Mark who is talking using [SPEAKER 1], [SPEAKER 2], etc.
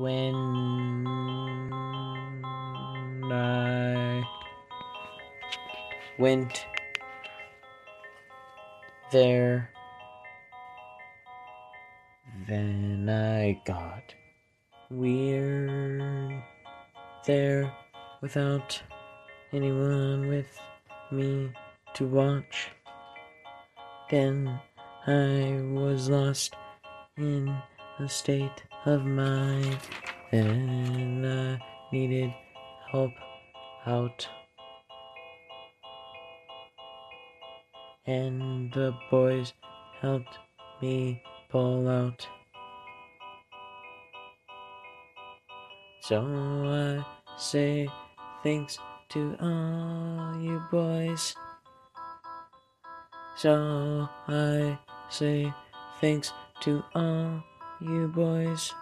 [SPEAKER 1] when I went there, then I got weird there without anyone with me to watch. Then I was lost in a state of mine, and I needed help out. And the boys helped me pull out. So I say thanks to all you boys. So I say thanks to all you boys.